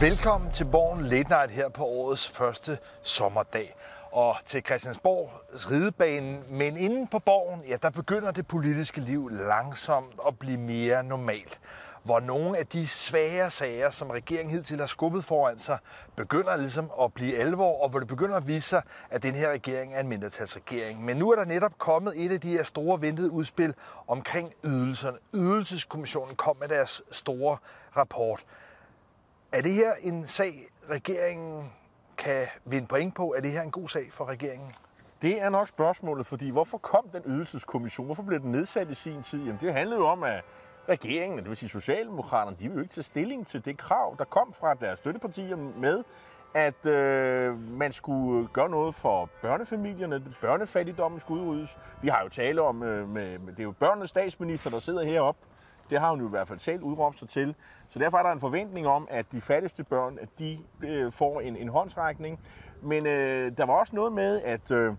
Velkommen til Borgen Late Night her på årets første sommerdag. Og til Christiansborgs ridebanen. men inden på borgen, ja, der begynder det politiske liv langsomt at blive mere normalt. Hvor nogle af de svære sager, som regeringen hidtil har skubbet foran sig, begynder ligesom at blive alvor, og hvor det begynder at vise sig, at den her regering er en mindretalsregering. Men nu er der netop kommet et af de her store ventede udspil omkring ydelserne. Ydelseskommissionen kom med deres store rapport. Er det her en sag, regeringen kan vinde point på? Er det her en god sag for regeringen? Det er nok spørgsmålet, fordi hvorfor kom den ydelseskommission? Hvorfor blev den nedsat i sin tid? Jamen, det handlede jo om, at regeringen, det vil sige Socialdemokraterne, de vil jo ikke tage stilling til det krav, der kom fra deres støttepartier med, at øh, man skulle gøre noget for børnefamilierne, børnefattigdommen skulle udryddes. Vi har jo tale om, øh, med, med, det er jo børnenes statsminister, der sidder heroppe, det har hun jo i hvert fald selv udråbt sig til. Så derfor er der en forventning om, at de fattigste børn, at de øh, får en, en håndsrækning. Men øh, der var også noget med, at, øh,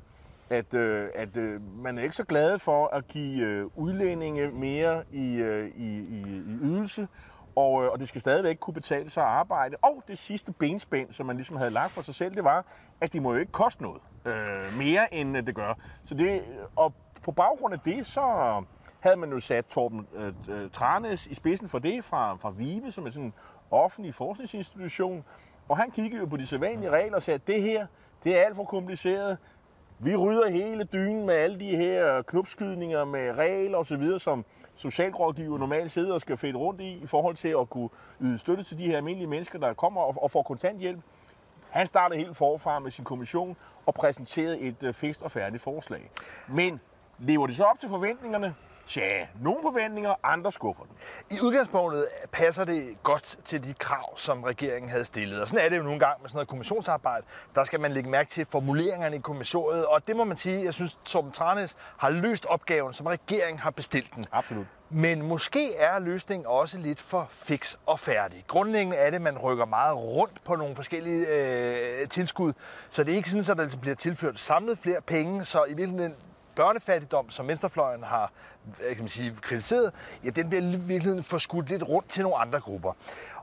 at, øh, at øh, man er ikke så glad for at give øh, udlændinge mere i, øh, i, i, i ydelse. Og, øh, og det skal stadigvæk kunne betale sig at arbejde. Og det sidste benspænd, som man ligesom havde lagt for sig selv, det var, at de må jo ikke koste noget øh, mere, end det gør. Så det, og på baggrund af det, så havde man jo sat Torben øh, øh Tranes i spidsen for det fra, fra VIVE, som er sådan en offentlig forskningsinstitution. Og han kiggede jo på de sædvanlige regler og sagde, at det her, det er alt for kompliceret. Vi rydder hele dynen med alle de her knopskydninger med regler osv., som socialrådgiver normalt sidder og skal fedte rundt i, i forhold til at kunne yde støtte til de her almindelige mennesker, der kommer og, og får kontanthjælp. Han startede helt forfra med sin kommission og præsenterede et øh, fikst og færdigt forslag. Men lever det så op til forventningerne? Tja, nogle forventninger, andre skuffer dem. I udgangspunktet passer det godt til de krav, som regeringen havde stillet. Og sådan er det jo nogle gange med sådan noget kommissionsarbejde. Der skal man lægge mærke til formuleringerne i kommissoriet. Og det må man sige, jeg synes, Torben Tranes har løst opgaven, som regeringen har bestilt den. Absolut. Men måske er løsningen også lidt for fix og færdig. Grundlæggende er det, at man rykker meget rundt på nogle forskellige øh, tilskud, så det er ikke sådan, at der altså bliver tilført samlet flere penge, så i virkeligheden børnefattigdom, som venstrefløjen har kan man sige, kritiseret, ja, den bliver i virkeligheden forskudt lidt rundt til nogle andre grupper.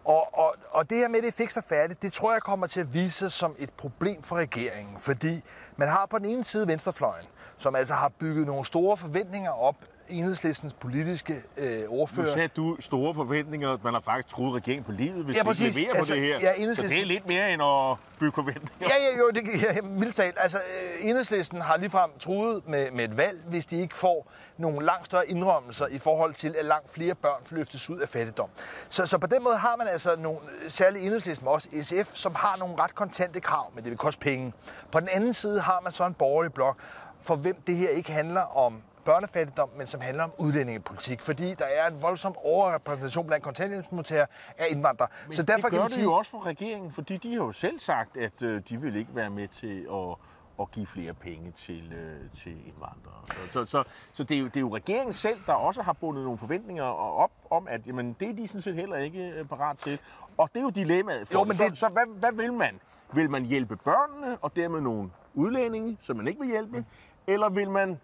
Og, og, og det her med, det er fikst og færdigt, det tror jeg kommer til at vise sig som et problem for regeringen. Fordi man har på den ene side venstrefløjen, som altså har bygget nogle store forventninger op enhedslistens politiske øh, ordfører. Nu sagde du store forventninger. Man har faktisk troet regeringen på livet, hvis ja, de ikke leverer altså, på det her. Ja, enhedslisten... Så det er lidt mere end at bygge forventninger. Ja, ja, jo, det ja, mildt talt. Altså, øh, enhedslisten har ligefrem troet med, med et valg, hvis de ikke får nogle langt større indrømmelser i forhold til, at langt flere børn løftes ud af fattigdom. Så, så på den måde har man altså nogle, særligt enhedslisten, også SF, som har nogle ret kontante krav, men det vil koste penge. På den anden side har man så en borgerlig blok, for hvem det her ikke handler om børnefattigdom, men som handler om udlændingepolitik, fordi der er en voldsom overrepræsentation blandt kontanthjælpsmodtagere af indvandrere. Men så derfor det gør kan man sige... det jo også for regeringen, fordi de har jo selv sagt, at øh, de vil ikke være med til at at give flere penge til, øh, til indvandrere. Så, så, så, så det, er jo, det er jo regeringen selv, der også har bundet nogle forventninger op om, at jamen, det er de sådan set heller ikke øh, parat til. Og det er jo dilemmaet for jo, men det... Så, så hvad, hvad vil man? Vil man hjælpe børnene, og dermed nogle udlændinge, som man ikke vil hjælpe? Mm. Eller vil man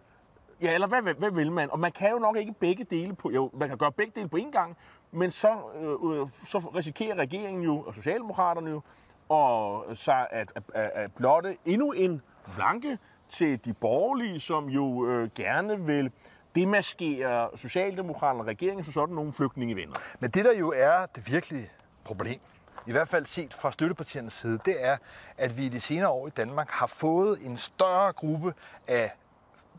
Ja, eller hvad, hvad, hvad vil man? Og man kan jo nok ikke begge dele på... Jo, man kan gøre begge dele på én gang, men så, øh, øh, så risikerer regeringen jo, og Socialdemokraterne jo, og så at, at, at, blotte endnu en flanke til de borgerlige, som jo øh, gerne vil demaskere Socialdemokraterne og regeringen for sådan nogle flygtningevenner. Men det, der jo er det virkelige problem, i hvert fald set fra støttepartiernes side, det er, at vi i de senere år i Danmark har fået en større gruppe af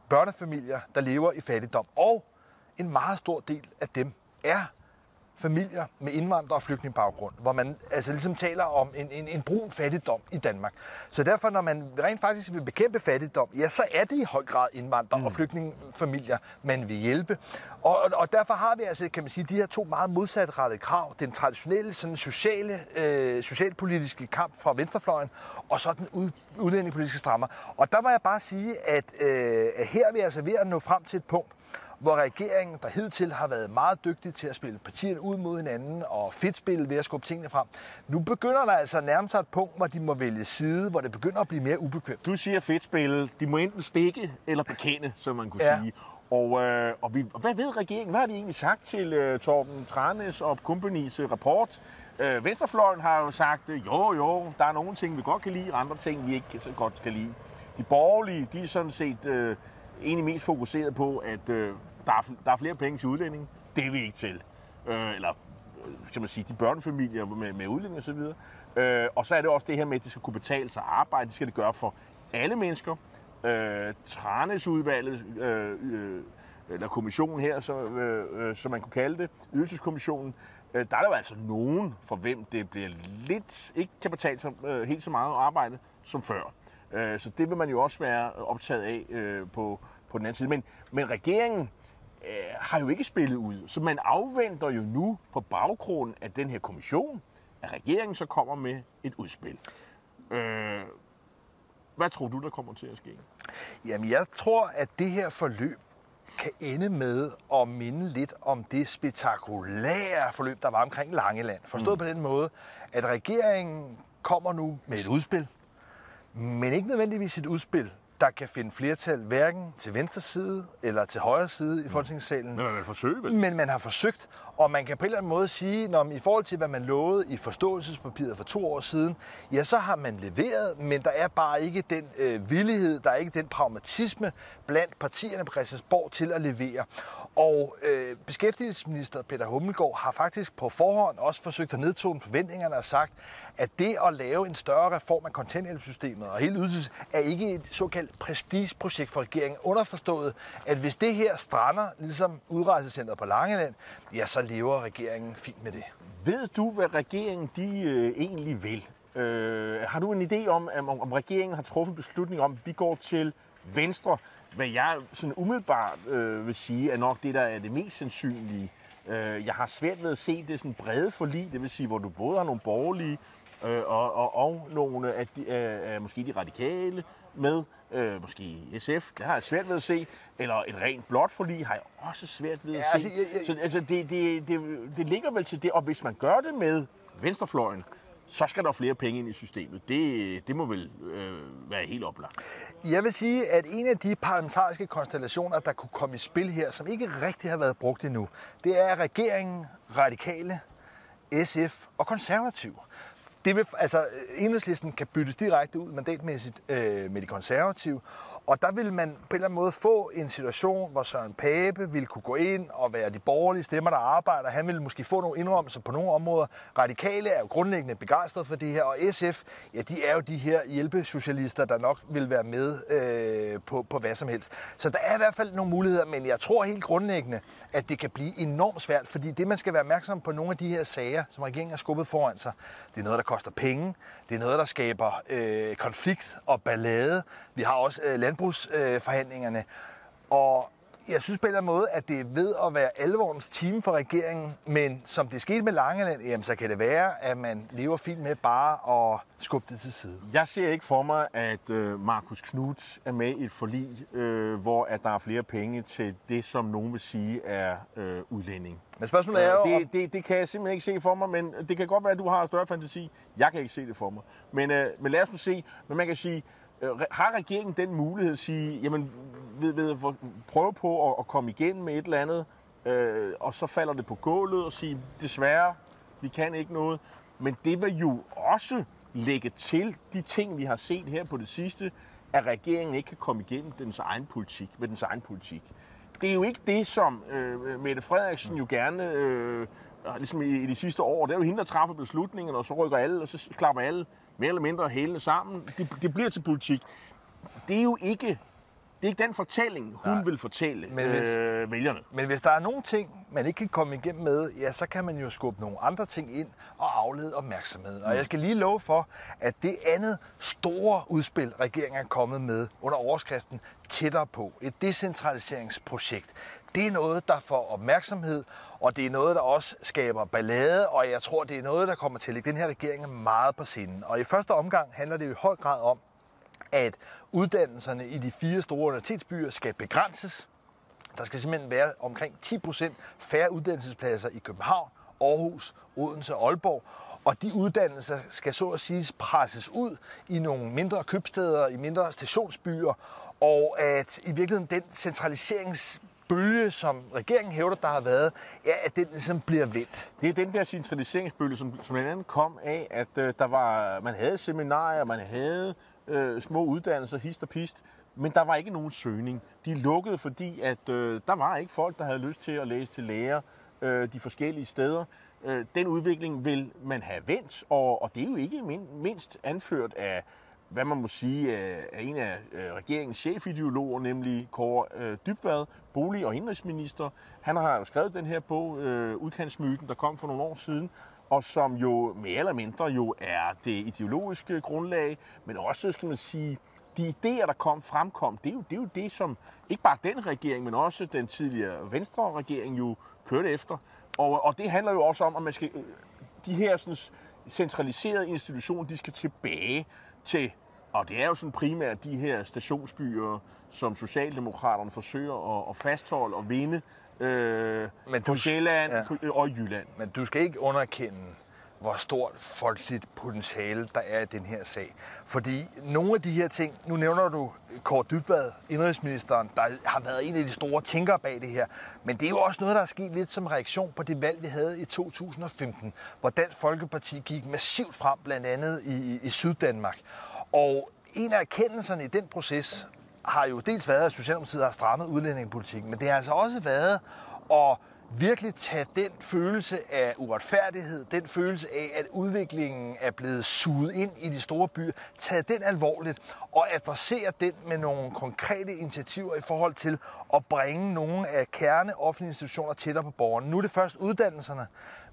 børnefamilier, der lever i fattigdom. Og en meget stor del af dem er familier med indvandrer- og flygtningebaggrund, hvor man altså ligesom taler om en, en, en brun fattigdom i Danmark. Så derfor, når man rent faktisk vil bekæmpe fattigdom, ja, så er det i høj grad indvandrer- mm. og flygtningefamilier, man vil hjælpe. Og, og derfor har vi altså, kan man sige, de her to meget modsatrettede krav. Den traditionelle sådan sociale, øh, socialpolitiske kamp fra venstrefløjen, og så den ud, udlændingepolitiske strammer. Og der må jeg bare sige, at øh, her er vi altså ved at nå frem til et punkt, hvor regeringen, der hidtil har været meget dygtig til at spille partierne ud mod hinanden og fedt spille ved at skubbe tingene frem, nu begynder der altså at nærme sig et punkt, hvor de må vælge side, hvor det begynder at blive mere ubekvemt. Du siger fedt spille. De må enten stikke eller bekende, som man kunne Ja. sige. Og, øh, og, vi, hvad ved regeringen? Hvad har de egentlig sagt til øh, Torben Tranes og Companies øh, rapport? Øh, Venstrefløjen har jo sagt, øh, jo jo, der er nogle ting, vi godt kan lide, og andre ting, vi ikke så godt kan lide. De borgerlige, de er sådan set øh, egentlig mest fokuseret på, at øh, der, er, der er flere penge til udlænding. Det er vi ikke til. Øh, eller øh, skal man sige, de børnefamilier med, med udlænding og så videre. Øh, og så er det også det her med, at det skal kunne betale sig at arbejde. Det skal det gøre for alle mennesker. Øh, Tranesudvalget, øh, øh, eller kommissionen her, så, øh, øh, som man kunne kalde det, ydelseskommissionen, øh, der er der jo altså nogen, for hvem det bliver lidt, ikke kan betale sig øh, helt så meget at arbejde som før. Øh, så det vil man jo også være optaget af øh, på, på den anden side. Men, men regeringen øh, har jo ikke spillet ud, så man afventer jo nu på baggrund af den her kommission, at regeringen så kommer med et udspil. Øh, hvad tror du, der kommer til at ske? Jamen, jeg tror, at det her forløb kan ende med at minde lidt om det spektakulære forløb, der var omkring Langeland. Forstået mm. på den måde, at regeringen kommer nu med et udspil, men ikke nødvendigvis et udspil, der kan finde flertal hverken til venstre side eller til højre side i Folketingssalen. Men man vil forsøge vel? Men man har forsøgt, og man kan på en eller anden måde sige, når i forhold til, hvad man lovede i forståelsespapiret for to år siden, ja, så har man leveret, men der er bare ikke den øh, villighed, der er ikke den pragmatisme blandt partierne på Christiansborg til at levere. Og øh, beskæftigelsesminister Peter Hummelgaard har faktisk på forhånd også forsøgt at nedtone forventningerne og sagt, at det at lave en større reform af kontanthjælpssystemet og hele ydelses er ikke et såkaldt prestigeprojekt for regeringen. Underforstået, at hvis det her strander, ligesom udrejsecenteret på Langeland, ja, så lever regeringen fint med det. Ved du, hvad regeringen de øh, egentlig vil? Øh, har du en idé om, om, om regeringen har truffet beslutning om, at vi går til venstre? Hvad jeg sådan umiddelbart øh, vil sige, er nok det, der er det mest sandsynlige. Øh, jeg har svært ved at se det sådan brede forlig, det vil sige, hvor du både har nogle borgerlige øh, og, og, og nogle af, de, af, af måske de radikale med, øh, måske SF, det har jeg svært ved at se, eller et rent blåt forlig har jeg også svært ved at Ja, se. altså, jeg- jeg- Så altså, det, det, det, det ligger vel til det, og hvis man gør det med venstrefløjen, så skal der flere penge ind i systemet. Det, det må vel øh, være helt oplagt. Jeg vil sige, at en af de parlamentariske konstellationer, der kunne komme i spil her, som ikke rigtig har været brugt endnu, det er regeringen, radikale, SF og konservativ. Det vil, altså, øh, enhedslisten kan byttes direkte ud mandatmæssigt øh, med de konservative, og der vil man på en eller anden måde få en situation, hvor Søren Pape vil kunne gå ind og være de borgerlige stemmer, der arbejder. Han vil måske få nogle indrømmelser på nogle områder. Radikale er jo grundlæggende begejstret for det her, og SF, ja, de er jo de her hjælpesocialister, der nok vil være med øh, på, på hvad som helst. Så der er i hvert fald nogle muligheder, men jeg tror helt grundlæggende, at det kan blive enormt svært, fordi det, man skal være opmærksom på nogle af de her sager, som regeringen har skubbet foran sig, det er noget, der koster penge, det er noget, der skaber øh, konflikt og ballade. Vi har også øh, landbrugsforhandlingerne, og jeg synes på en eller anden måde, at det er ved at være alvorens time for regeringen, men som det skete med Langeland, jamen, så kan det være, at man lever fint med bare at skubbe det til side. Jeg ser ikke for mig, at øh, Markus Knudt er med i et forlig, øh, hvor at der er flere penge til det, som nogen vil sige er øh, udlænding. Men spørgsmålet er jo, Øh, om, det, det, det kan jeg simpelthen ikke se for mig, men det kan godt være, at du har større fantasi. Jeg kan ikke se det for mig. Men, øh, men lad os nu se, men man kan sige, Øh, har regeringen den mulighed at sige, jamen, ved, ved, prøve på at, at komme igennem med et eller andet, øh, og så falder det på gulvet og sige, desværre, vi kan ikke noget. Men det vil jo også lægge til de ting, vi har set her på det sidste, at regeringen ikke kan komme igennem dens egen politik, med dens egen politik. Det er jo ikke det, som øh, Mette Frederiksen jo gerne, øh, ligesom i, i de sidste år, det er jo hende, der træffer beslutningen, og så rykker alle, og så klapper alle mere eller mindre hælene sammen. Det, det bliver til politik. Det er jo ikke, det er ikke den fortælling, hun Nej. vil fortælle Men- øh, vælgerne. Men hvis der er nogle ting, man ikke kan komme igennem med, ja, så kan man jo skubbe nogle andre ting ind og aflede opmærksomhed. Og jeg skal lige love for, at det andet store udspil, regeringen er kommet med under overskriften tættere på, et decentraliseringsprojekt, det er noget, der får opmærksomhed, og det er noget, der også skaber ballade, og jeg tror, det er noget, der kommer til at lægge den her regering meget på sinden. Og i første omgang handler det jo i høj grad om, at uddannelserne i de fire store universitetsbyer skal begrænses. Der skal simpelthen være omkring 10% færre uddannelsespladser i København, Aarhus, Odense og Aalborg. Og de uddannelser skal så at sige presses ud i nogle mindre købsteder, i mindre stationsbyer, og at i virkeligheden den centraliserings bølge, som regeringen hævder, der har været, ja, at den ligesom bliver vendt. Det er den der centraliseringsbølge, som, som blandt andet kom af, at øh, der var, man havde seminarier, man havde øh, små uddannelser, hist og pist, men der var ikke nogen søgning. De lukkede, fordi at øh, der var ikke folk, der havde lyst til at læse til lærer øh, de forskellige steder. Øh, den udvikling vil man have vendt, og, og det er jo ikke mindst anført af, hvad man må sige, øh, er en af øh, regeringens chefideologer, nemlig Kåre øh, Dybvad, bolig- og indrigsminister. Han har jo skrevet den her bog, Udkantsmyten, der kom for nogle år siden, og som jo mere eller mindre jo er det ideologiske grundlag, men også, skal man sige, de idéer, der kom fremkom, det er, jo, det er jo det, som ikke bare den regering, men også den tidligere Venstre-regering jo kørte efter. Og, og det handler jo også om, at man skal, de her sådan, centraliserede institutioner, de skal tilbage til, og det er jo sådan primært de her stationsbyer, som Socialdemokraterne forsøger at, at fastholde og vinde øh, men du, på Sjælland ja. og Jylland. Men du skal ikke underkende hvor stort folkeligt potentiale der er i den her sag. Fordi nogle af de her ting, nu nævner du Kåre Dybvad, indrigsministeren, der har været en af de store tænkere bag det her, men det er jo også noget, der er sket lidt som reaktion på det valg, vi havde i 2015, hvor Dansk Folkeparti gik massivt frem, blandt andet i, i Syddanmark. Og en af erkendelserne i den proces har jo dels været, at Socialdemokratiet har strammet udlændingepolitikken, men det har altså også været at virkelig tage den følelse af uretfærdighed, den følelse af, at udviklingen er blevet suget ind i de store byer, tage den alvorligt og adressere den med nogle konkrete initiativer i forhold til at bringe nogle af kerne offentlige institutioner tættere på borgerne. Nu er det først uddannelserne,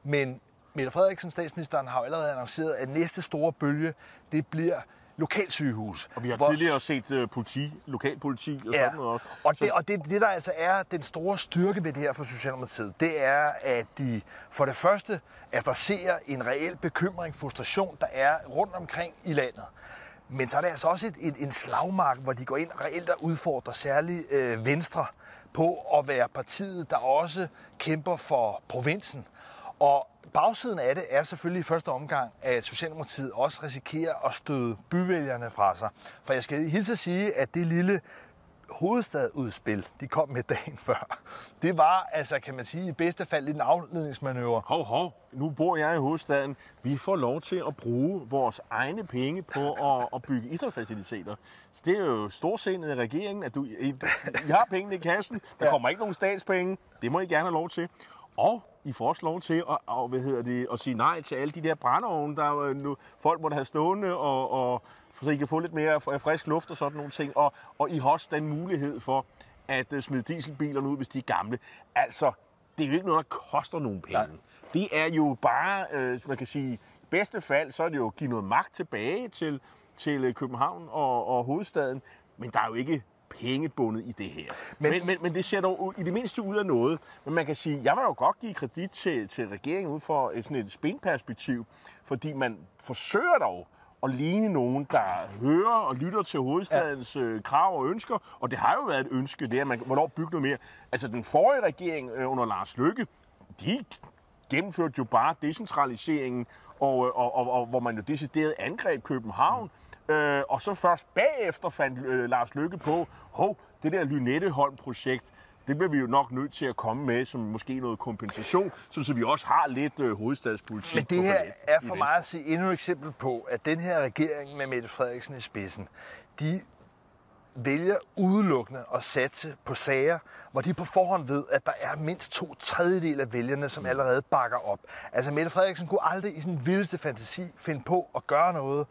men Mette Frederiksen, statsministeren, har jo allerede annonceret, at næste store bølge, det bliver lokalsygehus. Og vi har hvor... tidligere set uh, politi, lokalpoliti og ja. sådan noget også. Og, det, og det, det, der altså er den store styrke ved det her for Socialdemokratiet, det er, at de for det første adresserer en reel bekymring, frustration, der er rundt omkring i landet. Men så er det altså også et, et, en slagmark, hvor de går ind reelt og udfordrer særligt øh, Venstre på at være partiet, der også kæmper for provinsen. Og bagsiden af det er selvfølgelig i første omgang, at Socialdemokratiet også risikerer at støde byvælgerne fra sig. For jeg skal hilse at sige, at det lille hovedstadudspil, de kom med dagen før, det var, altså kan man sige, i bedste fald en afledningsmanøvre. Hov, hov, nu bor jeg i hovedstaden. Vi får lov til at bruge vores egne penge på at, at bygge idrætsfaciliteter. Så det er jo storsindet i regeringen, at du, I, I har pengene i kassen. Der ja. kommer ikke nogen statspenge. Det må I gerne have lov til. Og I får også lov til at, og, hvad hedder det, at sige nej til alle de der brændeovne, der nu, folk måtte have stående, og, og, så I kan få lidt mere frisk luft og sådan nogle ting. Og, og I har også den mulighed for at uh, smide dieselbilerne ud, hvis de er gamle. Altså, det er jo ikke noget, der koster nogen penge. Nej. Det er jo bare, øh, man kan sige, i bedste fald, så er det jo at give noget magt tilbage til, til øh, København og, og hovedstaden. Men der er jo ikke pengebundet i det her. Men, men, men, men det ser dog i det mindste ud af noget. Men man kan sige, jeg vil jo godt give kredit til, til regeringen ud for et, sådan et spænperspektiv, fordi man forsøger dog at ligne nogen, der hører og lytter til hovedstadens ja. øh, krav og ønsker. Og det har jo været et ønske, det at man hvornår bygge noget mere. Altså den forrige regering øh, under Lars Løkke, de gennemførte jo bare decentraliseringen, og, og, og, og hvor man jo decideret angreb København. Mm Øh, og så først bagefter fandt øh, Lars Lykke på, hov, det der Lynetteholm-projekt, det bliver vi jo nok nødt til at komme med som måske noget kompensation, så vi også har lidt øh, hovedstadspolitik. Men det her er for mig at se endnu et eksempel på, at den her regering med Mette Frederiksen i spidsen, de vælger udelukkende at satse på sager, hvor de på forhånd ved, at der er mindst to tredjedel af vælgerne, som mm. allerede bakker op. Altså Mette Frederiksen kunne aldrig i sin vildeste fantasi finde på at gøre noget,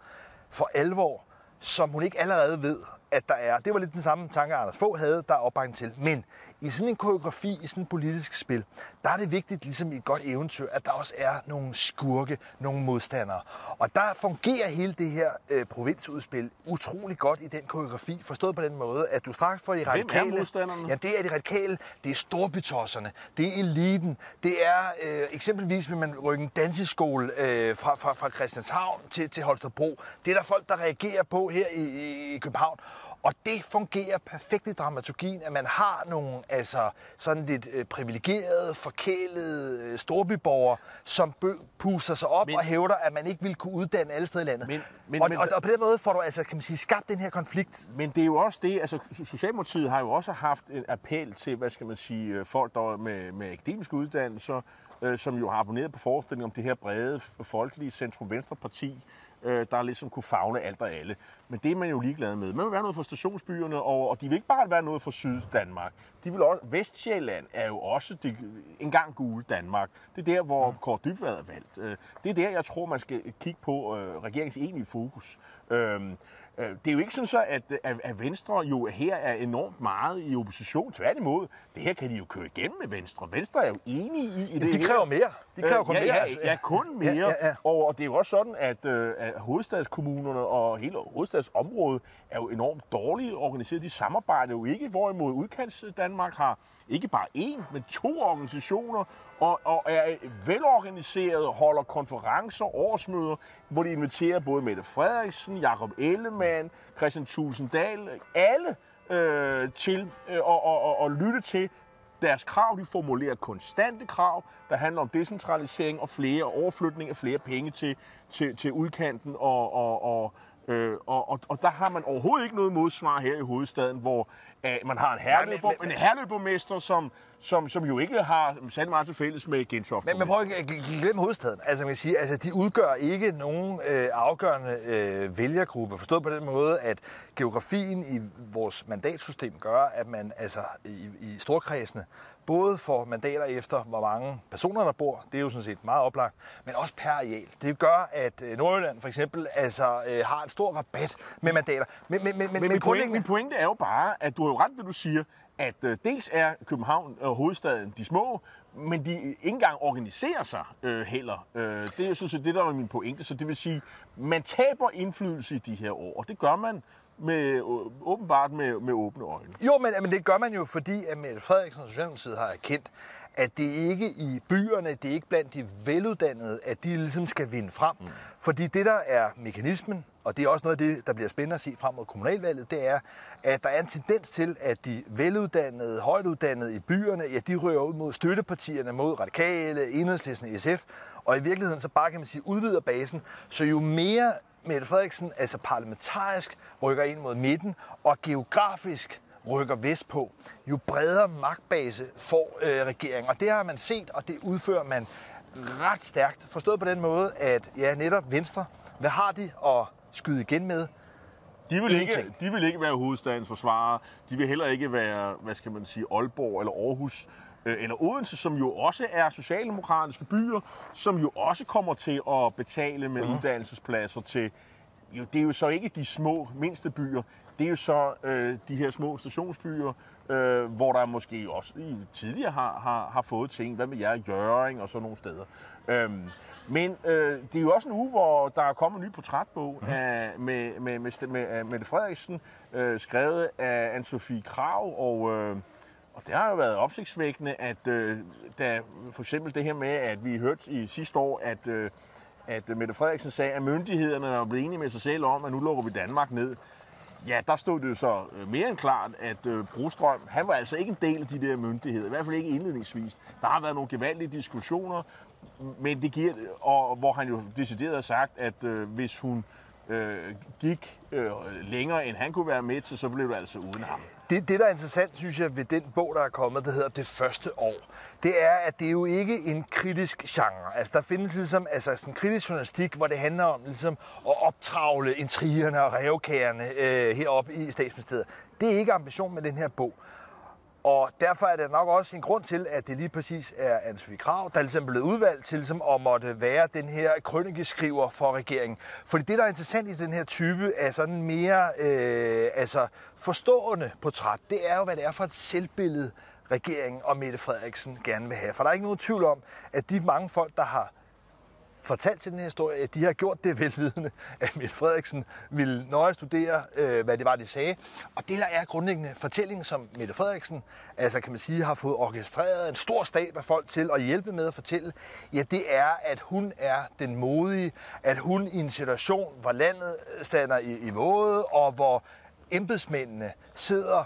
for alvor, som hun ikke allerede ved, at der er. Det var lidt den samme tanke, Anders Fogh havde, der er opbakning til. Men i sådan en koreografi, i sådan et politisk spil, der er det vigtigt, ligesom i et godt eventyr, at der også er nogle skurke, nogle modstandere. Og der fungerer hele det her øh, provinsudspil utrolig godt i den koreografi, forstået på den måde, at du straks får de radikale... Hvem er modstanderne? Ja, det er de radikale, det er storbytosserne, det er eliten, det er øh, eksempelvis, vil man rykke en danseskole øh, fra, fra, fra Christianshavn til, til Holstebro. Det er der folk, der reagerer på her i, i, i København. Og det fungerer perfekt i dramaturgien, at man har nogle altså, sådan lidt øh, privilegerede, forkælede øh, storbyborgere, som bø- puster sig op Men- og hævder, at man ikke vil kunne uddanne alle steder i landet. Men- men- og, men- og, og på den måde får du altså, kan man sige, skabt den her konflikt. Men det er jo også det, altså Socialdemokratiet har jo også haft en appel til, hvad skal man sige, øh, folk der er med, med akademiske uddannelser, øh, som jo har abonneret på forestillingen om det her brede, folkelige centrum-venstre-parti, øh, der ligesom kunne fagne alt og alle. Men det er man jo ligeglad med. Man vil være noget for stationsbyerne, og, og de vil ikke bare være noget for Syddanmark. De vil også, Vestjylland er jo også det, engang gule Danmark. Det er der, hvor Kåre Dybvad er valgt. Øh, Det er der, jeg tror, man skal kigge på øh, regeringens egentlige fokus. Øh, det er jo ikke sådan så, at, at, Venstre jo her er enormt meget i opposition. Tværtimod, det her kan de jo køre igennem med Venstre. Venstre er jo enige i, i det De her. kræver mere. De kræver kun ja, mere. Ja, ja, kun mere. Ja, ja, ja. Og, og det er jo også sådan, at, øh, at hovedstadskommunerne og hele hovedstadsområdet er jo enormt dårligt organiseret. De samarbejder jo ikke, hvorimod udkants Danmark har ikke bare én, men to organisationer, og, og er velorganiseret, holder konferencer, årsmøder, hvor de inviterer både Mette Frederiksen, Jakob Ellemann, Christian Tulsendal, alle øh, til øh, og, og, og, lytte til deres krav. De formulerer konstante krav, der handler om decentralisering og flere overflytning af flere penge til, til, til udkanten. Og, og, og, øh, og, og, og der har man overhovedet ikke noget modsvar her i hovedstaden, hvor øh, man har en herløber, men- en herløbermester, som, som, som jo ikke har særlig meget til fælles med Gentofte. Men, men prøv ikke at gl- glemme hovedstaden. Altså, man kan sige, altså, de udgør ikke nogen øh, afgørende øh, vælgergruppe. Forstået på den måde, at geografien i vores mandatsystem gør, at man altså i, i storkredsene både får mandater efter, hvor mange personer der bor, det er jo sådan set meget oplagt, men også per areal. Det gør, at øh, Nordjylland for eksempel altså, øh, har en stor rabat med mandater. Men, men, men, men, Men, min, pointe, min pointe er jo bare, at du jo ret, det du siger, at øh, dels er København og hovedstaden de små, men de ikke engang organiserer sig øh, heller. Øh, det er synes jeg, det, der er min pointe. Så det vil sige, man taber indflydelse i de her år, og det gør man med, øh, åbenbart med, med åbne øjne. Jo, men, men det gør man jo, fordi at Mette Frederiksen og Socialdemokratiet har erkendt, at det ikke i byerne, det er ikke blandt de veluddannede, at de ligesom skal vinde frem. Mm. Fordi det, der er mekanismen, og det er også noget af det, der bliver spændende at se frem mod kommunalvalget, det er, at der er en tendens til, at de veluddannede, højtuddannede i byerne, ja, de rører ud mod støttepartierne, mod radikale, enhedslisten, SF, og i virkeligheden så bare kan man sige, udvider basen. Så jo mere Mette Frederiksen, altså parlamentarisk, rykker ind mod midten, og geografisk rykker vest på, jo bredere magtbase får øh, regeringen. Og det har man set, og det udfører man ret stærkt. Forstået på den måde, at ja, netop Venstre, hvad har de at skyde igen med? De vil, ikke, de vil ikke være hovedstadens forsvarer. De vil heller ikke være, hvad skal man sige, Aalborg eller Aarhus øh, eller Odense, som jo også er socialdemokratiske byer, som jo også kommer til at betale med uddannelsespladser til, jo, det er jo så ikke de små, mindste byer, det er jo så øh, de her små stationsbyer, øh, hvor der måske også i, tidligere har, har, har fået ting. Hvad med jer, Jøring og sådan nogle steder. Øhm, men øh, det er jo også en uge, hvor der er kommet en ny portrætbog Mhm. af, med, med, med, med, af Mette Frederiksen, øh, skrevet af Anne-Sophie Krav, og, øh, og det har jo været opsigtsvækkende, at øh, da for eksempel det her med, at vi hørte i sidste år, at, øh, at Mette Frederiksen sagde, at myndighederne var blevet enige med sig selv om, at nu lukker vi Danmark ned. Ja, der stod det jo så øh, mere end klart, at øh, Brostrøm, han var altså ikke en del af de der myndigheder, i hvert fald ikke indledningsvis. Der har været nogle gevaldige diskussioner, men det giver, og hvor han jo decideret har sagt, at øh, hvis hun øh, gik øh, længere, end han kunne være med til, så blev det altså uden ham. Det, det, der er interessant, synes jeg, ved den bog, der er kommet, der hedder Det Første År, det er, at det er jo ikke en kritisk genre. Altså, der findes ligesom altså, sådan en kritisk journalistik, hvor det handler om ligesom, at optravle intrigerne og revkagerne øh, heroppe i statsministeriet. Det er ikke ambition med den her bog. Og derfor er det nok også en grund til, at det lige præcis er Anne-Sophie Krav, der ligesom blev udvalgt til ligesom, at måtte være den her krønikeskriver for regeringen. Fordi det, der er interessant i den her type af sådan mere øh, altså forstående portræt, det er jo, hvad det er for et selvbillede, regeringen og Mette Frederiksen gerne vil have. For der er ikke nogen tvivl om, at de mange folk, der har fortalt til den her historie, at de har gjort det velvidende, at Mette Frederiksen ville nøje studere, øh, hvad det var, de sagde. Og det, der er grundlæggende fortællingen, som Mette Frederiksen, altså kan man sige, har fået orkestreret en stor stab af folk til at hjælpe med at fortælle, ja, det er, at hun er den modige, at hun i en situation, hvor landet stander i, i våde, og hvor embedsmændene sidder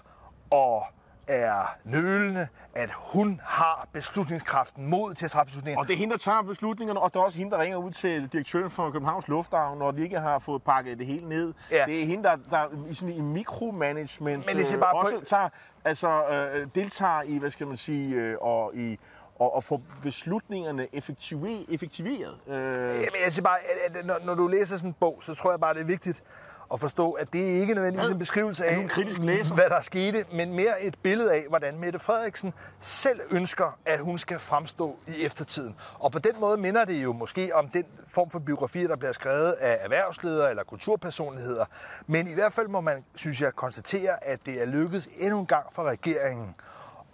og er nølende, at hun har beslutningskraften mod til at træffe beslutninger. Og det er hende, der tager beslutningerne, og det er også hende, der ringer ud til direktøren for Københavns Lufthavn, når de ikke har fået pakket det hele ned. Ja. Det er hende, der, der i, sådan, i mikromanagement Men det øh, bare på- også tager, altså, øh, deltager i, hvad skal man sige, øh, og i og, og få beslutningerne effektive, effektiveret. Øh, Jamen, jeg siger bare, at, at når, når du læser sådan en bog, så tror jeg bare, det er vigtigt at forstå, at det ikke nødvendigvis Hvad? en beskrivelse Er af, en kritisk læser? hvad der skete, men mere et billede af, hvordan Mette Frederiksen selv ønsker, at hun skal fremstå i eftertiden. Og på den måde minder det jo måske om den form for biografier, der bliver skrevet af erhvervsledere eller kulturpersonligheder. Men i hvert fald må man, synes jeg, konstatere, at det er lykkedes endnu en gang for regeringen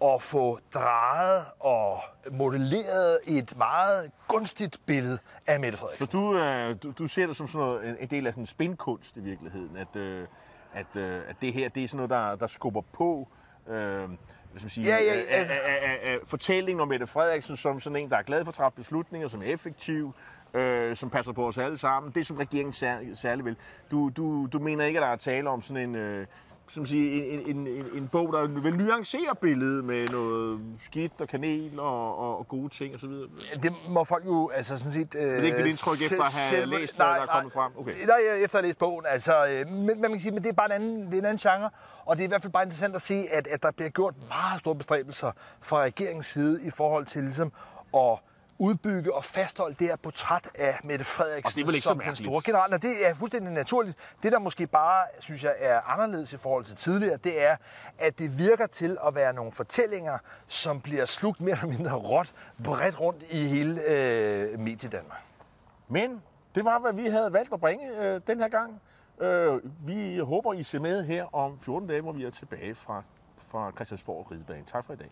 at få drejet og modelleret et meget gunstigt billede af Mette Frederiksen. Så du, øh, du, du ser det som sådan noget, en- del af sådan en spinkunst i virkeligheden, at, øh, at, øh, at det her det er sådan noget, der, der skubber på øh, hvad skal man sige, Ja, ja, altså- øh, øh, øh, øh, fortællingen om Mette Frederiksen som sådan en, der er glad for at træffe beslutninger, som er effektiv, øh, som passer på os alle sammen. Det, som regeringen sær, særligt vil. Du, du, du mener ikke, at der er tale om sådan en... Øh, som sige, en, en, en, en bog, der vil nuancere billedet med noget skidt og kanel og, og, og gode ting osv. Det må folk jo altså sådan set... Øh, det er ikke dit indtryk efter at have læst, hvad der er kommet frem? Okay. Nej, nej, efter at have læst bogen. Altså, øh, men, men man kan sige, men det er bare en anden, det er en anden genre. Og det er i hvert fald bare interessant at se, at, at der bliver gjort meget store bestræbelser fra regeringens side i forhold til ligesom at udbygge og fastholde det her portræt af Mette Frederiksen Og det er vel ikke så som den mærkeligt. store general. Og det er fuldstændig naturligt. Det, der måske bare, synes jeg, er anderledes i forhold til tidligere, det er, at det virker til at være nogle fortællinger, som bliver slugt mere eller mindre råt bredt rundt i hele øh, Mediedanmark. Men det var, hvad vi havde valgt at bringe øh, den her gang. Øh, vi håber, I ser med her om 14 dage, hvor vi er tilbage fra, fra Christiansborg Ridebane. Tak for i dag.